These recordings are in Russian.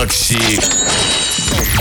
Макси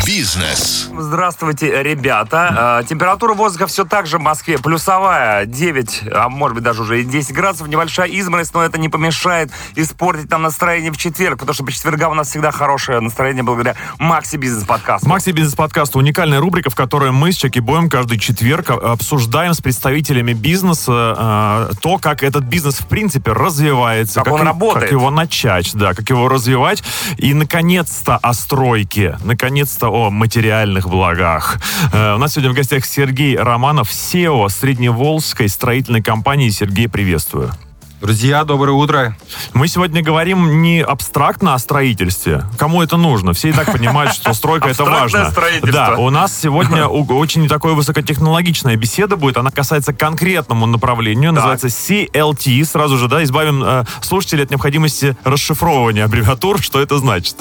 Бизнес. Здравствуйте, ребята. Э, Температура воздуха все так же в Москве. Плюсовая 9, а может быть даже уже и 10 градусов. Небольшая изморозь, но это не помешает испортить нам настроение в четверг, потому что по четвергам у нас всегда хорошее настроение благодаря Макси Бизнес подкасту. Макси Бизнес подкаст уникальная рубрика, в которой мы с Чеки Боем каждый четверг обсуждаем с представителями бизнеса э, то, как этот бизнес в принципе развивается, Как он и- работает. как его начать, да, как его развивать и наконец-то о стройке, наконец-то о материальных благах. Э, у нас сегодня в гостях Сергей Романов, SEO Средневолжской строительной компании. Сергей, приветствую. Друзья, доброе утро. Мы сегодня говорим не абстрактно о строительстве. Кому это нужно? Все и так понимают, что стройка это важно. Да, у нас сегодня очень такое высокотехнологичная беседа будет. Она касается конкретному направлению. Называется CLT. Сразу же, да, избавим э, слушателей от необходимости расшифровывания аббревиатур. Что это значит?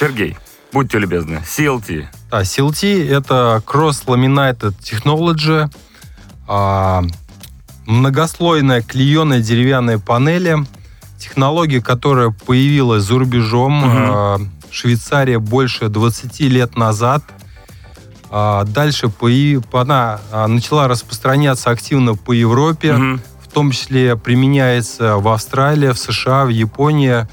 Сергей, будьте любезны. CLT. Да, CLT — это Cross Laminated Technology, а, многослойная клееная деревянная панели, технология, которая появилась за рубежом, а, Швейцария больше 20 лет назад. А, Дальше появ- она а, начала распространяться активно по Европе. Мгм. в том числе применяется в Австралии, в США, в Японии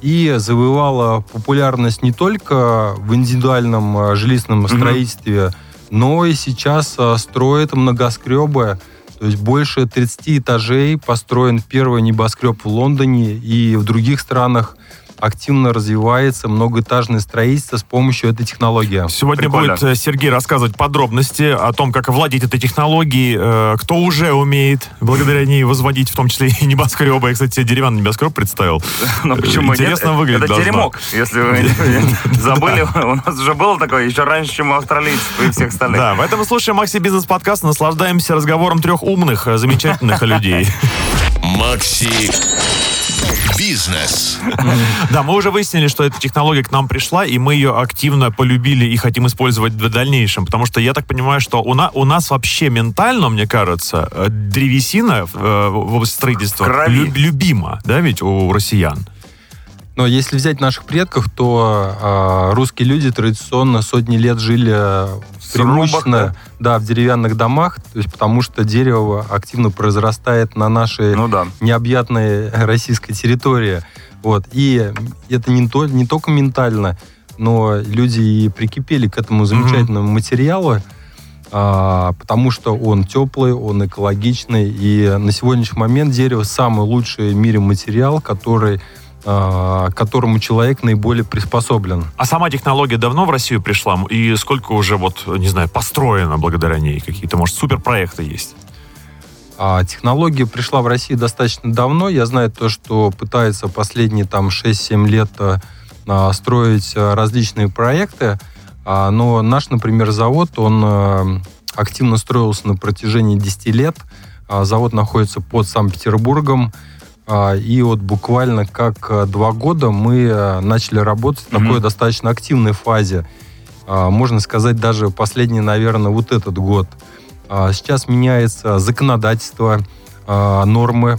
и завоевала популярность не только в индивидуальном э, жилищном строительстве, но и сейчас э, строят многоскребы. То есть больше 30 этажей построен первый небоскреб в Лондоне и в других странах активно развивается многоэтажное строительство с помощью этой технологии. Сегодня Прикольно. будет э, Сергей рассказывать подробности о том, как владеть этой технологией, э, кто уже умеет благодаря ней возводить, в том числе и небоскребы. Я, кстати, деревянный небоскреб представил. Ну почему Интересно нет? выглядит Это должно. теремок, если вы забыли. У нас уже было такое еще раньше, чем у австралийцев и всех остальных. Да, в этом мы слушаем Макси Бизнес подкаст, наслаждаемся разговором трех умных, э, замечательных людей. Макси Бизнес. Да, мы уже выяснили, что эта технология к нам пришла, и мы ее активно полюбили и хотим использовать в дальнейшем. Потому что я так понимаю, что у, на- у нас вообще ментально, мне кажется, э, древесина э, в области строительства В крови. лю- любима, да, ведь у россиян. Но если взять наших предков, то а, русские люди традиционно сотни лет жили а, преимущественно да, в деревянных домах, то есть потому что дерево активно произрастает на нашей Ну да. необъятной российской территории. Вот. И это не, то, не только ментально, но люди и прикипели к этому замечательному материалу, а, потому что он теплый, он экологичный, и на сегодняшний момент дерево самый лучший в мире материал, который, к которому человек наиболее приспособлен. А сама технология давно в Россию пришла? И сколько уже, вот, не знаю, построено благодаря ней? Какие-то, может, суперпроекты есть? А технология пришла в Россию достаточно давно. Я знаю то, что пытаются последние там 6-7 лет а, а, строить а, различные проекты. А, но наш, например, завод, он а, активно строился на протяжении 10 лет. А, завод находится под Санкт-Петербургом. А, и вот буквально как а, два года мы а, начали работать в такой достаточно активной фазе. А, можно сказать, даже последний, наверное, вот этот год. А, Сейчас меняется законодательство, нормы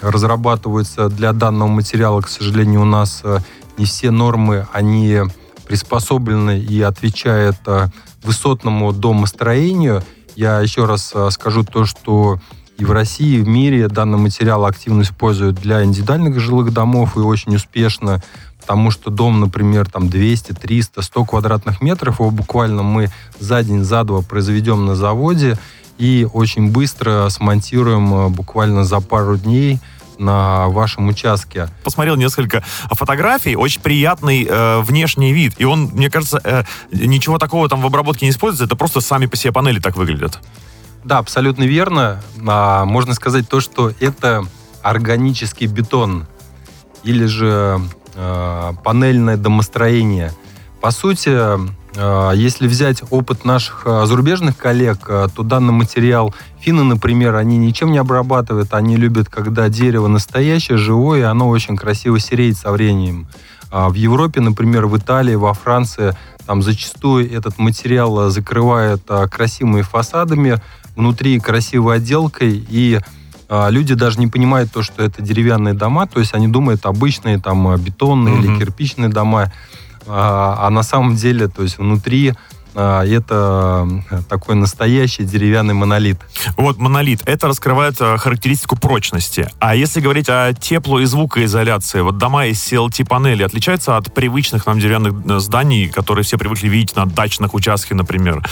разрабатываются для данного материала. К сожалению, у нас а, не все нормы, они приспособлены и отвечают высотному домостроению. Я еще раз скажу то, что и в России, и в мире данный материал активно используют для индивидуальных жилых домов и очень успешно, потому что дом, например, там 200, 300, 100 квадратных метров, его буквально мы за день, за два произведем на заводе и очень быстро смонтируем э, буквально за пару дней на вашем участке. посмотрел несколько фотографий, очень приятный э, внешний вид. И он, мне кажется, э, ничего такого там в обработке не используется, это просто сами по себе панели так выглядят. Да, абсолютно верно. А, можно сказать то, что это органический бетон или же э, панельное домостроение. По сути, э, если взять опыт наших э, зарубежных коллег, э, то данный материал финны, например, они ничем не обрабатывают, они любят, когда дерево настоящее, живое, и оно очень красиво сереет со временем. А в Европе, например, в Италии, во Франции, там зачастую этот материал э, закрывает а, красивыми фасадами, внутри красивой отделкой, и а, люди даже не понимают то, что это деревянные дома, то есть они думают обычные там а, бетонные Мгм. или кирпичные дома. а, а на самом деле, то есть внутри это такой настоящий деревянный монолит. Вот монолит. Это раскрывает а, характеристику прочности. А если говорить о тепло- и звукоизоляции, вот дома из CLT-панели отличаются от привычных нам деревянных э, зданий, которые все привыкли видеть на дачных участках, например?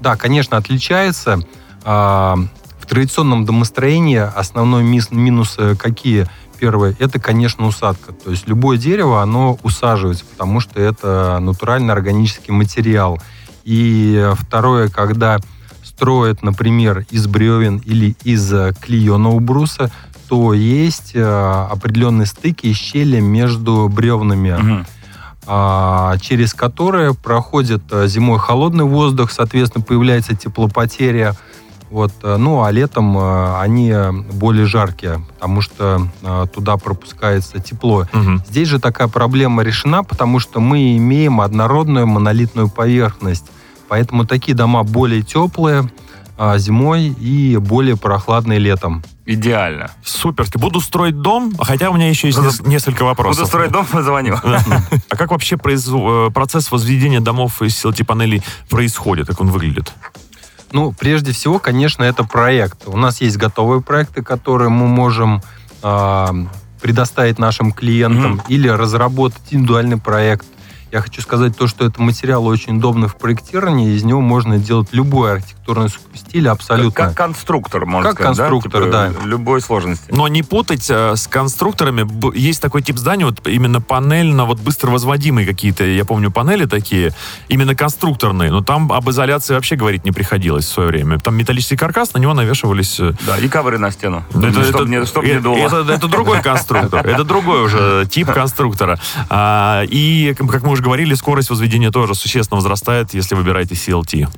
Да, конечно, отличается. А, в традиционном домостроении основной минус э, какие? Первое, это, конечно, усадка. То есть любое дерево, оно усаживается, потому что это натуральный органический материал. И второе, когда строят, например, из бревен или из клееного бруса, то есть э, определенные стыки и щели между бревнами, угу. Через которые проходит э, зимой холодный воздух, соответственно, появляется теплопотеря, вот, э, ну, а летом э, они более жаркие, потому что туда пропускается тепло. Угу. Здесь же такая проблема решена, потому что мы имеем однородную монолитную поверхность. Поэтому такие дома более теплые зимой и более прохладные летом. Идеально. Супер. Буду строить дом, хотя у меня еще есть Буду... несколько вопросов. Буду строить дом, позвоню. А как вообще процесс возведения домов из CLT-панелей происходит? Как он выглядит? Ну, прежде всего, конечно, это проект. У нас есть готовые проекты, которые мы можем э, предоставить нашим клиентам mm-hmm. или разработать индивидуальный проект я хочу сказать то, что это материал очень удобный в проектировании, из него можно делать любой архитектурный стиль абсолютно. Как, как конструктор, можно как сказать, конструктор, да? Типа, да. Любой сложности. Но не путать э, с конструкторами. Есть такой тип здания, вот именно панельно, вот быстро возводимые какие-то, я помню, панели такие, именно конструкторные, но там об изоляции вообще говорить не приходилось в свое время. Там металлический каркас, на него навешивались... Э, да, и ковры на стену. Это, это, не, чтобы не дуло. Это, это, это другой конструктор. Это другой уже тип конструктора. А, и, как мы уже говорили, скорость возведения тоже существенно возрастает, если выбираете CLT.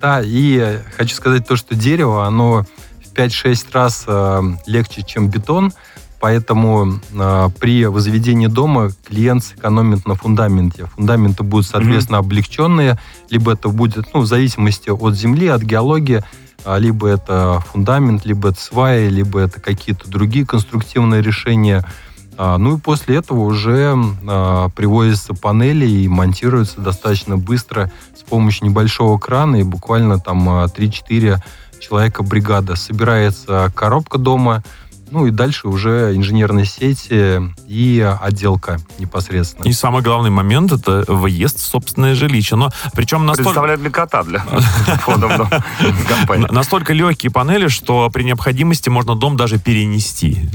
Да, и хочу сказать то, что дерево, оно в 5-6 раз э, легче, чем бетон, поэтому э, при возведении дома клиент сэкономит на фундаменте. Фундаменты будут, соответственно, mm-hmm. облегченные, либо это будет, ну, в зависимости от земли, от геологии, а, либо это фундамент, либо это сваи, либо это какие-то другие конструктивные решения – ну и после этого уже а, привозятся панели и монтируются достаточно быстро с помощью небольшого крана, и буквально там 3-4 а, человека бригада. Собирается коробка дома, ну и дальше уже инженерные сети и отделка непосредственно. И самый главный момент это въезд в собственное жилище. Но причем настолько... Представляет для кота для входа в Настолько легкие панели, что при необходимости можно дом даже перенести.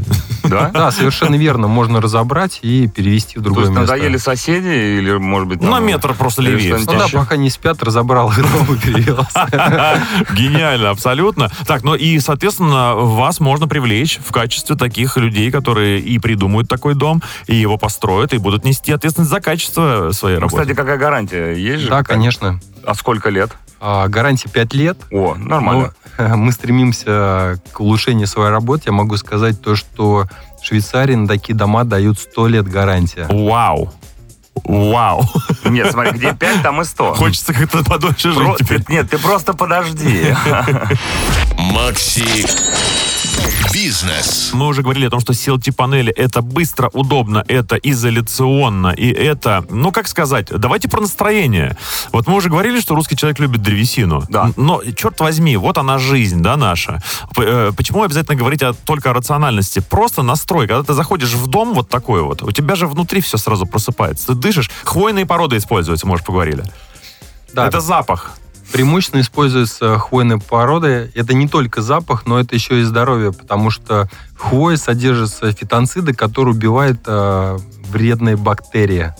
Да? Да, совершенно верно. Можно разобрать и перевести в другое место. надоели соседи или, может быть... На метр просто левее. Ну да, пока не спят, разобрал и дом перевелся. Гениально, абсолютно. Так, ну и, соответственно, вас можно привлечь в качестве таких людей, которые и придумают такой дом, и его построят, и будут нести ответственность за качество своей ну, работы. Кстати, какая гарантия? Есть же? Да, конечно. А сколько лет? А, гарантия 5 лет. О, нормально. Но мы стремимся к улучшению своей работы. Я могу сказать то, что в Швейцарии на такие дома дают 100 лет гарантия. Вау! Вау. Нет, смотри, где 5, там и 100. Хочется как-то подольше жить теперь. Нет, ты просто подожди. Макси Бизнес. Мы уже говорили о том, что CLT-панели это быстро, удобно, это изоляционно, и это, ну как сказать, давайте про настроение. Вот мы уже говорили, что русский человек любит древесину. Да. Но, черт возьми, вот она жизнь, да, наша. Э, почему обязательно говорить о, только о рациональности? Просто настрой. Когда ты заходишь в дом вот такой вот, у тебя же внутри все сразу просыпается. Ты дышишь, хвойные породы используются, может, поговорили. Да. Это запах. Преимущественно используются хвойные породы. Это не только запах, но это еще и здоровье, потому что в хвое содержатся фитонциды, которые убивают э, вредные бактерии.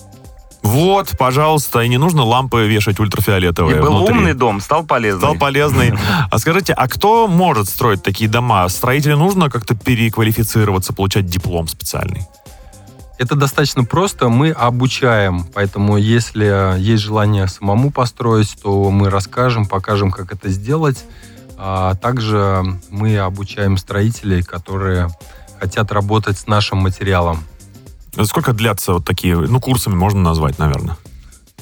Вот, пожалуйста, и не нужно лампы вешать ультрафиолетовые. И был внутри. умный дом, стал полезный. Стал полезный. А скажите, а кто может строить такие дома? Строителю нужно как-то переквалифицироваться, получать диплом специальный? Это достаточно просто, мы обучаем, поэтому если есть желание самому построить, то мы расскажем, покажем, как это сделать. А также мы обучаем строителей, которые хотят работать с нашим материалом. Сколько длятся вот такие, ну, курсами можно назвать, наверное?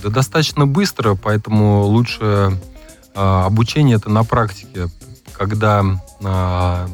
Да достаточно быстро, поэтому лучше э, обучение это на практике, когда э,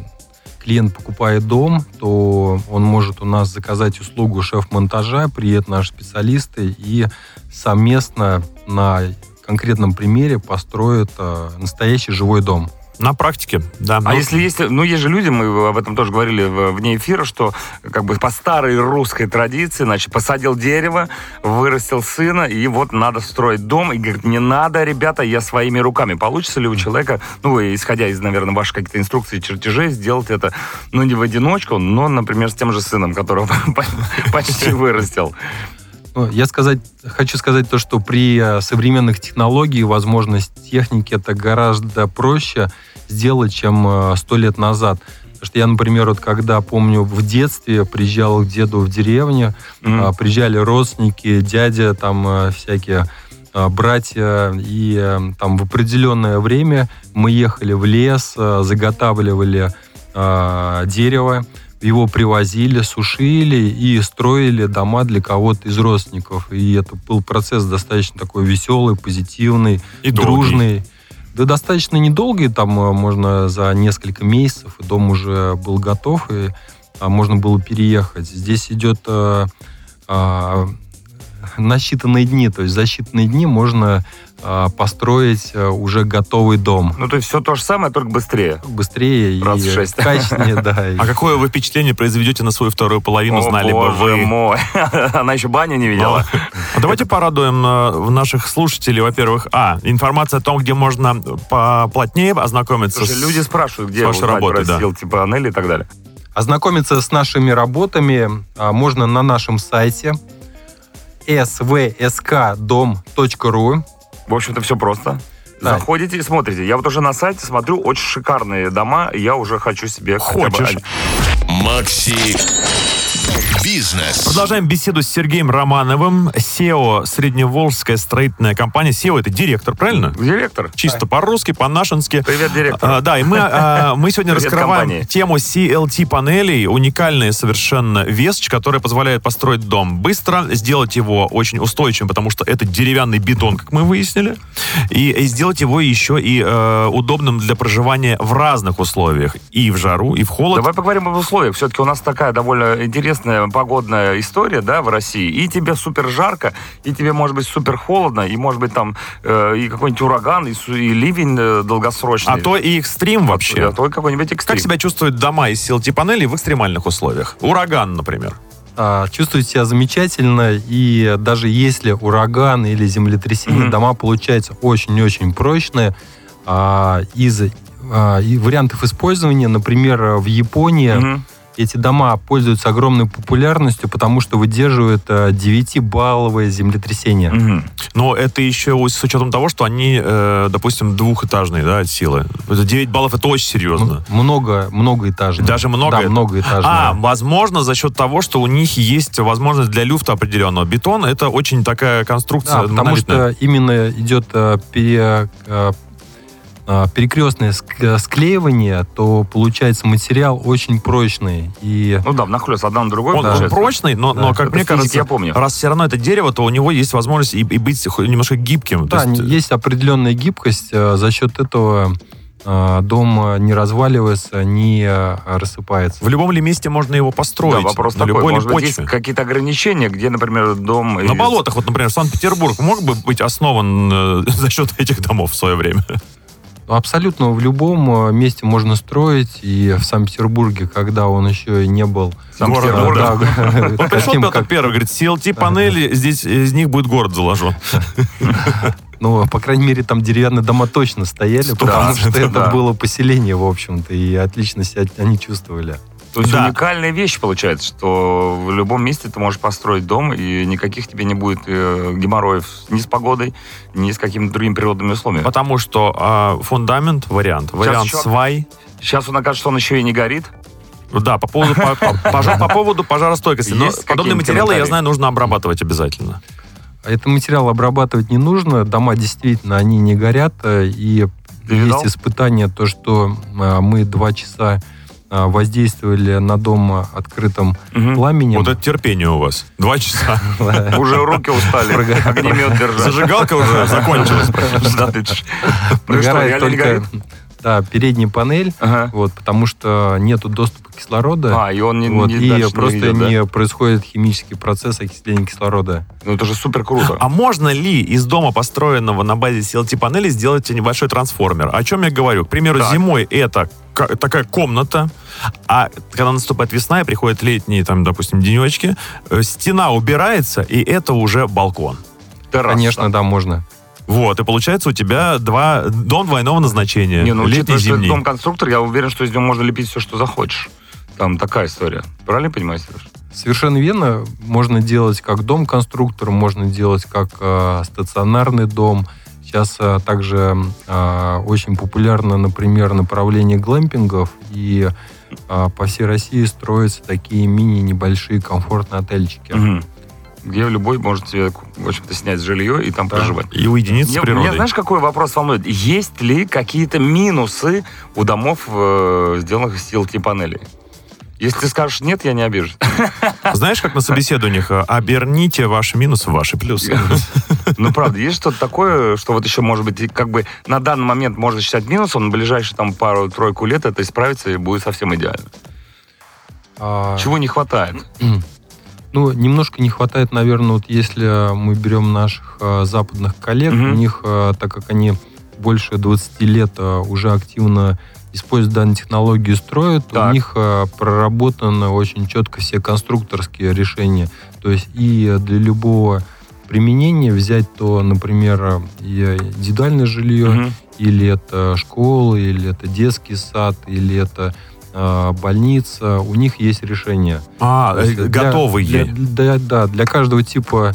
клиент покупает дом, то он может у нас заказать услугу шеф-монтажа, приедут наши специалисты и совместно на конкретном примере построят э, настоящий живой дом. На практике, да. А Ну, если есть, ну, есть же люди, мы об этом тоже говорили вне эфира, что как бы по старой русской традиции, значит, посадил дерево, вырастил сына, и вот надо строить дом, и говорит, не надо, ребята, я своими руками. Получится ли у человека, ну, исходя из, наверное, ваших каких-то инструкций, чертежей, сделать это, ну, не в одиночку, но, например, с тем же сыном, которого почти вырастил. Ну, Я сказать, хочу сказать то, что при э, современных технологиях возможность техники это гораздо проще сделать, чем э, сто лет назад. Потому что я, например, вот когда помню в детстве приезжал к деду в деревню, а, приезжали родственники, дядя, там э, всякие братья, и э, там в определенное время мы ехали в лес, э, заготавливали дерево, его привозили, сушили и строили дома для кого-то из родственников. И это был процесс достаточно такой веселый, позитивный, И долгий. дружный. Да достаточно недолгий, там э, можно за несколько месяцев, и дом уже был готов, и а, можно было переехать. Здесь идет э, а, на считанные дни, то есть за считанные дни можно а, построить э, уже готовый дом. Ну, то есть все то же самое, только быстрее. Быстрее Раз в и шесть. качественнее, да. А какое вы впечатление произведете на свою вторую половину, знали бы вы? мой. Она еще баню не видела. А Давайте порадуем э, наших слушателей, во-первых, а, информация о том, где можно поплотнее ознакомиться люди спрашивают, где вашей про да. типа панели и так далее. Ознакомиться с нашими работами а, можно на нашем сайте svskdom.ru. В общем-то, все просто. Да. Заходите и смотрите. Я вот уже на сайте смотрю очень шикарные дома, и я уже хочу себе хотя бы Хочешь? Макси Бизнес. Продолжаем беседу с Сергеем Романовым, SEO Средневолжская строительная компания. SEO это директор, правильно? Директор. Чисто по-русски, по-нашенски. Привет, директор. А, да, и мы, а, мы сегодня Привет, раскрываем компании. тему CLT-панелей, уникальная совершенно вещь, которая позволяет построить дом быстро, сделать его очень устойчивым, потому что это деревянный бетон, как мы выяснили, и, и сделать его еще и э, удобным для проживания в разных условиях, и в жару, и в холод. Давай поговорим об условиях. Все-таки у нас такая довольно интересная погодная история, да, в России. И тебе супер жарко, и тебе может быть супер холодно, и может быть там э, и какой-нибудь ураган, и, и ливень э, долгосрочный. А то и экстрим вообще. А то и какой-нибудь экстрим. Как себя чувствуют дома из CLT-панелей в экстремальных условиях? Ураган, например. А, чувствует себя замечательно, и даже если ураган или землетрясение, Мгм. дома получаются очень-очень прочные. А, из а, и вариантов использования, например, в Японии Мгм. Эти дома пользуются огромной популярностью, потому что выдерживают а, 9-балловое землетрясение. Мгм. Но это еще с учетом того, что они, э, допустим, двухэтажные, да, от силы. Это 9 баллов это очень серьезно. М- Много, многоэтажные. Даже много? Да, многоэтажные. А, возможно, за счет того, что у них есть возможность для люфта определенного. Бетон это очень такая конструкция Да, потому что именно идет э, пере- э, э, перекрестное ск- склеивание, то получается материал очень прочный. И Ну да, внахлёст одна на другой. Он, он получается. прочный, но, Да, но как это мне физик, кажется, я помню. раз все равно это дерево, то у него есть возможность и, и быть немножко гибким. Да, есть, есть определенная гибкость. э, За счет этого э, дом э, не разваливается, не э, рассыпается. В любом ли месте можно его построить? Да, вопрос на такой. любой Может быть, почве? есть какие-то ограничения, где, например, дом... На болотах, вот, например, Санкт-Петербург мог бы быть основан э, за счет этих домов в свое время. Абсолютно в любом э, месте можно строить. И в Санкт-Петербурге, когда он еще не был... Санкт-Петербург. Города, Да, Он пришел Петр как- Первый, говорит, CLT-панели, здесь из них будет город заложен. Ну, по крайней мере, там деревянные дома точно стояли, потому что это было поселение, в общем-то, и отлично себя они чувствовали. То есть Да. уникальная вещь получается, что в любом месте ты можешь построить дом, и никаких тебе не будет э, геморроев ни с погодой, ни с какими-то другими природными условиями. Потому что а, фундамент вариант, вариант еще- свай. Сейчас он окажется, что он еще и не горит. Да, по поводу, по, по- пожар- по поводу пожаростойкости. Но подобные материалы, я знаю, нужно обрабатывать обязательно. А Этот материал обрабатывать не нужно, дома действительно, они не горят, э, и Ты видал? есть испытание, то, что э, мы два часа э, воздействовали на дом открытым Мгм. пламенем. Вот это терпение у вас. Два часа. Уже руки устали, огнемет держать. Зажигалка уже закончилась. Да ты ж. Ну Прогорает реально не только... Да, передняя панель, Ага. вот, потому что нету доступа кислорода. А, и он не, вот, не- и дальше не просто идет, да? не происходит химический процесс окисления кислорода. Ну, это же супер круто. А можно ли из дома, построенного на базе CLT-панели, сделать небольшой трансформер? О чем я говорю? К примеру, Так. зимой это ка- такая комната, а когда наступает весна и приходят летние, там, допустим, денечки, э, стена убирается, и это уже балкон. Терраса. Конечно, да, можно. Вот, и получается у тебя два, дом двойного назначения. Не, ну, летний, учитывая, что это зимний. дом-конструктор, я уверен, что из него можно лепить все, что захочешь. Там такая история. Правильно понимаю, Сереж? Совершенно верно. Можно делать как дом-конструктор, можно делать как э, стационарный дом. Сейчас э, также э, очень популярно, например, направление глэмпингов. И э, по всей России строятся такие мини-небольшие комфортные отельчики. Мгм. Где любой может себе, в общем-то, снять жилье и там Да. проживать. И уединиться Мне, с природой. меня, знаешь, какой вопрос волнует? Есть ли какие-то минусы у домов, э, сделанных из CLT-панелей? Если ты скажешь нет, я не обижусь. Знаешь, как на собеседованиях, э, оберните ваши минусы в ваши плюсы. Ну, правда, есть что-то такое, что вот еще, может быть, как бы на данный момент можно считать минусом, но в ближайшие там пару-тройку лет это исправится и будет совсем идеально. А, Чего не хватает? Ну, немножко не хватает, наверное, вот если мы берем наших э, западных коллег, Мгм. у них, э, так как они больше 20 лет э, уже активно используют данные технологии, строят, Так. у них э, проработаны очень четко все конструкторские решения. То есть и для любого применения взять то, например, э, и индивидуальное жилье, Мгм. или это школа, или это детский сад, или это э, больница, у них есть решение. А, То есть э, для- готовые. Для, для- да, для каждого типа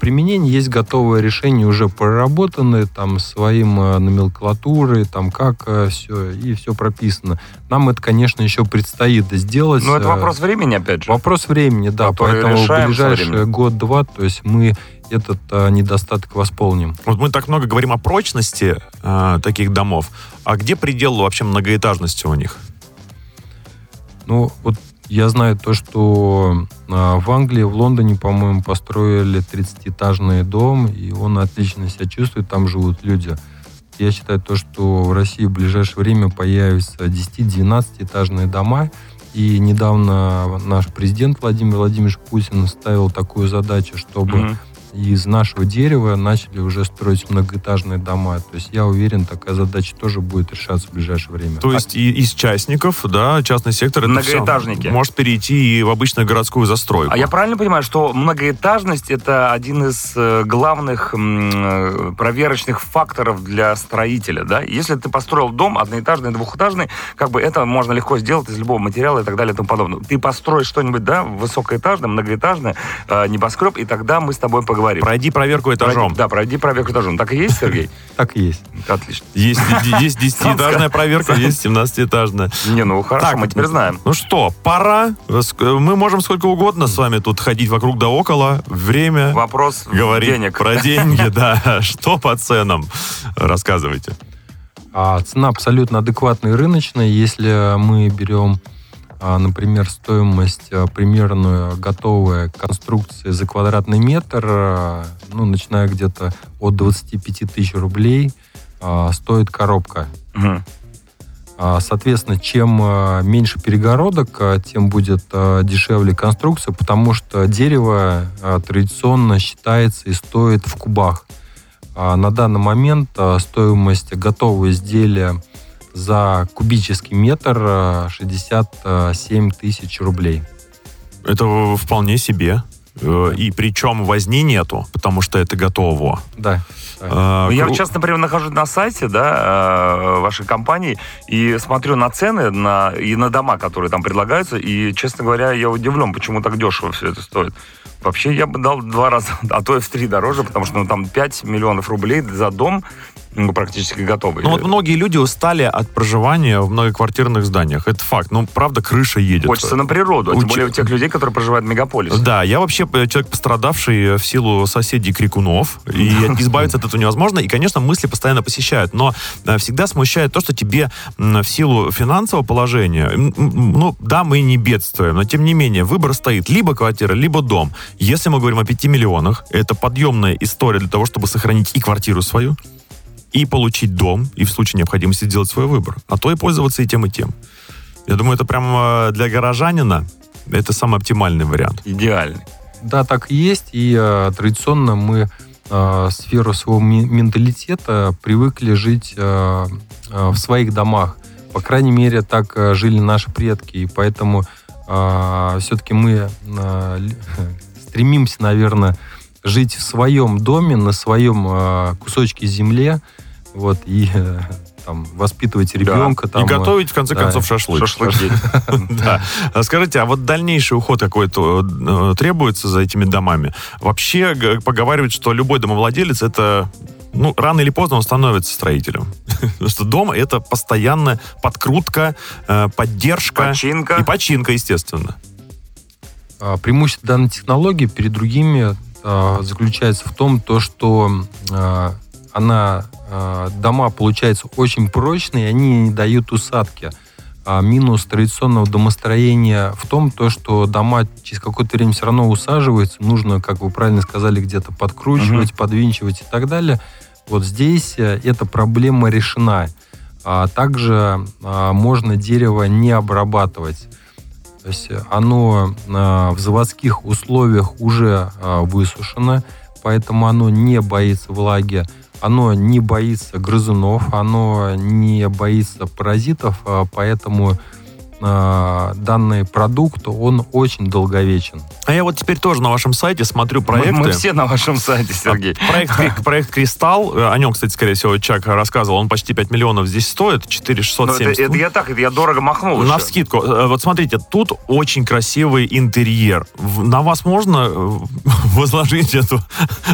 применения есть готовое решение, уже проработанное, там, своим э, номенклатурой, там, как все, и все прописано. Нам это, конечно, еще предстоит сделать. Ну, это э, вопрос времени, опять же. Вопрос времени, да, Который поэтому в ближайший год-два, то есть мы этот э, недостаток восполним. Вот мы так много говорим о прочности э, таких домов. А где предел вообще многоэтажности у них? Ну, вот я знаю то, что а, в Англии, в Лондоне, по-моему, построили 30-этажный дом, и он отлично себя чувствует, там живут люди. Я считаю то, что в России в ближайшее время появятся 10-12-этажные дома, и недавно наш президент Владимир Владимирович Путин ставил такую задачу, чтобы Мгм. Из нашего дерева начали уже строить многоэтажные дома. То есть я уверен, такая задача тоже будет решаться в ближайшее время. То есть и из частников, да, частный сектор, Многоэтажники. может перейти и в обычную городскую застройку. А я правильно понимаю, что многоэтажность это один из э, главных э, проверочных факторов для строителя, да? Если ты построил дом одноэтажный, двухэтажный, как бы это можно легко сделать из любого материала и так далее и тому подобное. Ты построишь что-нибудь, да, высокоэтажное, многоэтажное, э, небоскреб, и тогда мы с тобой поговорим. Пройди проверку этажом. Пройди- да, пройди проверку этажом. Так и есть, Сергей? Так и есть. Отлично. Есть, есть 10-этажная проверка, есть 17-этажная. Не, ну хорошо, Так, мы теперь знаем. Ну что, пора. Мы можем сколько угодно с вами тут ходить вокруг да около. Время Вопрос говорить денег. про деньги, да. Что по ценам? Рассказывайте. А цена абсолютно адекватная и рыночная. Если мы берем, например, стоимость а, примерную готовой конструкции за квадратный метр, а, ну, начиная где-то от 25 тысяч рублей, а, стоит коробка. А, Соответственно, чем а, меньше перегородок, а, тем будет а, дешевле конструкция, потому что дерево а, традиционно считается и стоит в кубах. А, На данный момент а, стоимость готового изделия за кубический метр а, 67 тысяч рублей. Это вполне себе. Э, И причем возни нету, потому что это готово. Да. А, Ну, я сейчас, например, нахожусь на сайте, да, э, вашей компании и смотрю на цены на, и на дома, которые там предлагаются, и, честно говоря, я удивлен, почему так дешево все это стоит. Вообще, я бы дал два раза, а то и в три дороже, потому что ну, там 5 миллионов рублей за дом практически готовый. Ну вот многие люди устали от проживания в многоквартирных зданиях. Это факт. Ну, правда, крыша едет. Хочется на природу, а тем более у тех людей, которые проживают в мегаполисе. Да, я вообще э, человек, пострадавший в силу соседей крикунов, и избавиться от этого невозможно. И, конечно, мысли постоянно посещают. Но э, всегда смущает то, что тебе в силу финансового положения, ну, да, мы не бедствуем, но тем не менее, выбор стоит либо квартира, либо дом. Если мы говорим о 5 миллионах, это подъемная история для того, чтобы сохранить и квартиру свою, и получить дом, и в случае необходимости сделать свой выбор, а то и пользоваться и тем, и тем. Я думаю, это прямо для горожанина это самый оптимальный вариант. Идеальный. Да, так и есть. И э, традиционно мы э, сферу своего менталитета привыкли жить э, э, в своих домах. По крайней мере, так э, жили наши предки. И поэтому э, все-таки мы э, стремимся, наверное, жить в своем доме, на своем э, кусочке земле. Вот, и э, там, воспитывать ребенка. там, и готовить, в конце да, концов, шашлык. Шашлыки. Да. А Скажите, а вот дальнейший уход какой-то э, требуется за этими домами? Вообще поговаривают, что любой домовладелец это ну, рано или поздно он становится строителем. Потому что дом — это постоянная подкрутка, э, поддержка Починка. и починка, естественно. А, Преимущество данной технологии перед другими а, заключается в том, то, что а, она, а, дома получаются очень прочные, они не дают усадки. А минус традиционного домостроения в том, то, что дома через какое-то время все равно усаживаются, нужно, как вы правильно сказали, где-то подкручивать, подвинчивать и так далее. Вот здесь э, эта проблема решена. А также а, можно дерево не обрабатывать. То есть оно а, в заводских условиях уже а, высушено, поэтому оно не боится влаги, оно не боится грызунов, оно не боится паразитов, а, поэтому а, данный продукт, он очень долговечен. А я вот теперь тоже на вашем сайте смотрю Мы, проекты. мы все на вашем сайте, Сергей. Проект, проект «Кристалл», э, о нем, кстати, скорее всего, Чак рассказывал, он почти 5 миллионов здесь стоит, Ну, 4670. это, это я так, это я дорого махнул На еще. вскидку. Э, Вот смотрите, тут очень красивый интерьер. На вас можно э, возложить эту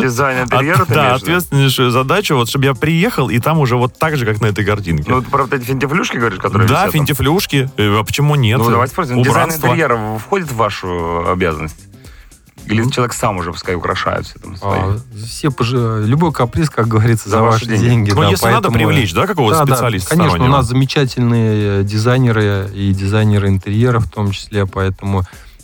Дизайн интерьера, от- да, ответственнейшую задачу, вот чтобы я приехал, и там уже вот так же, как на этой картинке. Ну, ты про эти финтифлюшки говоришь, которые да, висят там? Э, А почему нет? Ну, давайте спросим. Дизайн интерьера входит в вашу обязанность? Или человек сам уже пускай украшает все там свои? А, все пожи- Любой каприз, как говорится, За за, ваши деньги. деньги. Ну, да, если надо поэтому- привлечь, да, какого-то Да, да, специалиста конечно, у нас замечательные дизайнеры и дизайнеры интерьера в том числе, поэтому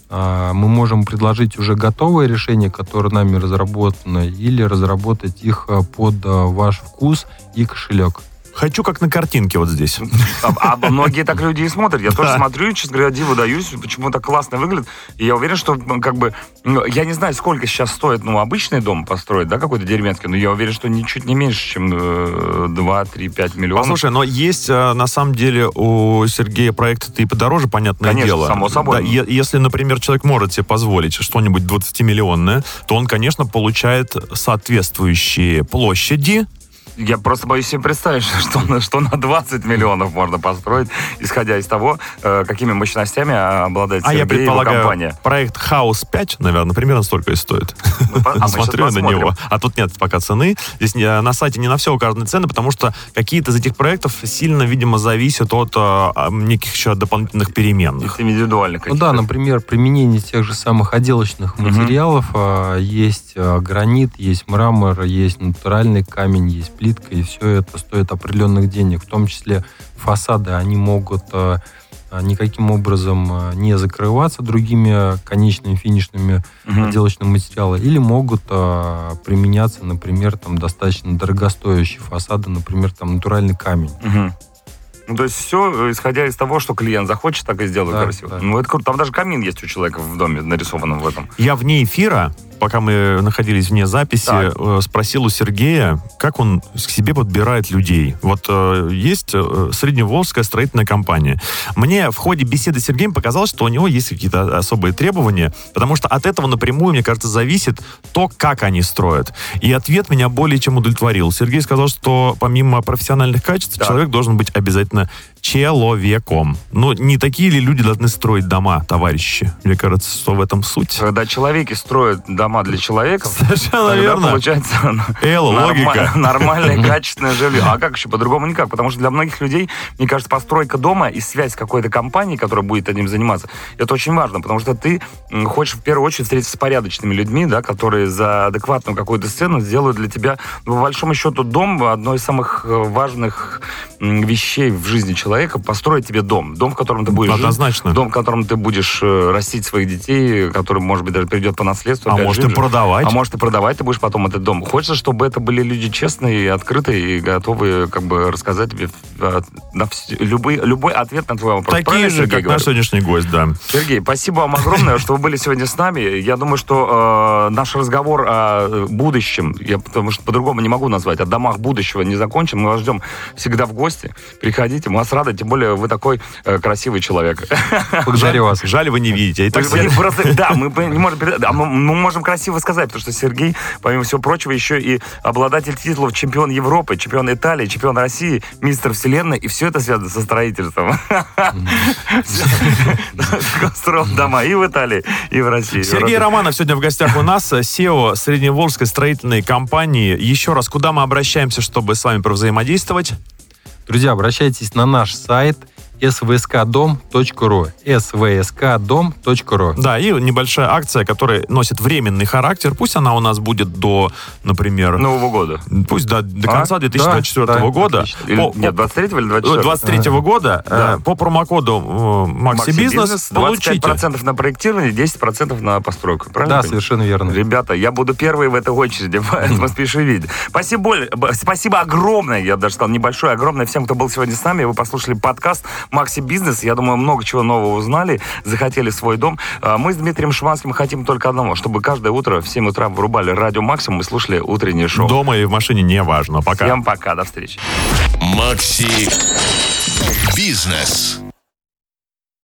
а, мы можем предложить уже готовые решения, которые нами разработаны, или разработать их а, под а, ваш вкус и кошелек. Хочу как на картинке вот здесь. А, а многие так люди и смотрят. Я тоже смотрю, и, честно говоря, диву даюсь, почему так классно выглядит. И я уверен, что как бы... ну, я не знаю, сколько сейчас стоит ну, обычный дом построить, да, какой-то деревенский, но я уверен, что ничуть не меньше, чем э, 2, 3, 5 миллионов. Послушай, но есть э, на самом деле у Сергея проекты-то и подороже, понятное Конечно, дело. само собой. Да, если, например, человек может себе позволить что-нибудь 20-миллионное, то он, конечно, получает соответствующие площади. Я просто боюсь себе представить, что, на- что на 20 миллионов можно построить, исходя из того, э, какими мощностями обладает А я Сергей его предполагаю, компания. проект Хаус 5, наверное, примерно столько и стоит. Ну, а Смотрю я на него. А тут нет пока цены. Здесь не- на сайте не на все указаны цены, потому что какие-то из этих проектов сильно, видимо, зависят от э, а, неких еще дополнительных переменных. Индивидуально Ну да, например, применение тех же самых отделочных материалов. а, Есть а, гранит, есть мрамор, есть натуральный камень, есть плитка, и все это стоит определенных денег. В том числе фасады, они могут а, а, никаким образом а, не закрываться другими конечными финишными Мгм. отделочные материалы, или могут а, применяться, например, там достаточно дорогостоящие фасады, например, там натуральный камень. Мгм. Ну, то есть все, исходя из того, что клиент захочет, так и сделает Да, красиво. да. Ну, это круто. Там даже камин есть у человека в доме, нарисованном в этом. Я вне эфира, пока мы находились вне записи, Так. э, спросил у Сергея, как он к себе подбирает людей. Вот э, есть э, средневолжская строительная компания. Мне в ходе беседы с Сергеем показалось, что у него есть какие-то особые требования, потому что от этого напрямую, мне кажется, зависит то, как они строят. И ответ меня более чем удовлетворил. Сергей сказал, что помимо профессиональных качеств, Так. человек должен быть обязательно человеком. Ну, не такие ли люди должны строить дома, товарищи? Мне кажется, что в этом суть. Когда человеки строят дома для человека, Совершенно тогда верно. получается Элла, норма- логика. нормальное, качественное жилье. А как еще? По-другому никак. Потому что для многих людей, мне кажется, постройка дома и связь с какой-то компанией, которая будет этим заниматься, это очень важно. Потому что ты хочешь в первую очередь встретиться с порядочными людьми, да, которые за адекватную какую-то цену сделают для тебя, ну, по большому счету, дом одно из самых э, важных вещей в жизни человека построить тебе дом. Дом, в котором ты будешь жить. Однозначно. Дом, в котором ты будешь э, растить своих детей, который, может быть, даже перейдет по наследству. А опять. Может, и продавать. А может, и продавать ты будешь потом этот дом. Хочется, чтобы это были люди честные, открытые и готовые как бы рассказать тебе э, на вс- любой, любой ответ на твой вопрос. Такие Правильно, же, Сергей, как говорю? наш сегодняшний гость, да. Сергей, спасибо вам огромное, что вы были сегодня с нами. Я думаю, что э, наш разговор о будущем, я потому что по-другому не могу назвать, о домах будущего не закончен. Мы вас ждем всегда в гости. Приходите, мы вас рады, тем более вы такой э, красивый человек. Благодарю вас. Жаль, вы не видите. Итак, Вы- вы просто- да, мы не можем, передать, а мы, мы можем красиво сказать, потому что Сергей, помимо всего прочего, еще и обладатель титулов чемпион Европы, чемпион Италии, чемпион России, мистер Вселенной, и все это связано со строительством. Строил дома и в Италии, и в России. Сергей Романов сегодня в гостях у нас, SEO Средневолжской строительной компании. Еще раз, куда мы обращаемся, чтобы с вами провзаимодействовать? Друзья, обращайтесь на наш сайт svskdom.ru svskdom.ru Да, и небольшая акция, которая носит временный характер. Пусть она у нас будет до, например, Нового года. пусть до, до А? конца 2024 Да, да, года. Или- По- Нет, 23 или по- 24? 23 года Да. э, по промокоду э, Макси Бизнес получите. 25% на проектирование, 10% на постройку. Правильно? Да, совершенно верно. Ребята, я буду первый в этой очереди, поэтому спешите. Спасибо, боль- б- спасибо огромное, я даже сказал, небольшое, огромное всем, кто был сегодня с нами. Вы послушали подкаст «Макси Бизнес». Я думаю, много чего нового узнали, захотели свой дом. А Мы с Дмитрием Шиманским хотим только одного, чтобы каждое утро в 7 утра вырубали радио «Максимум» и слушали утреннее шоу. Дома и в машине не важно. Пока. Всем пока, до встречи. Макси Бизнес.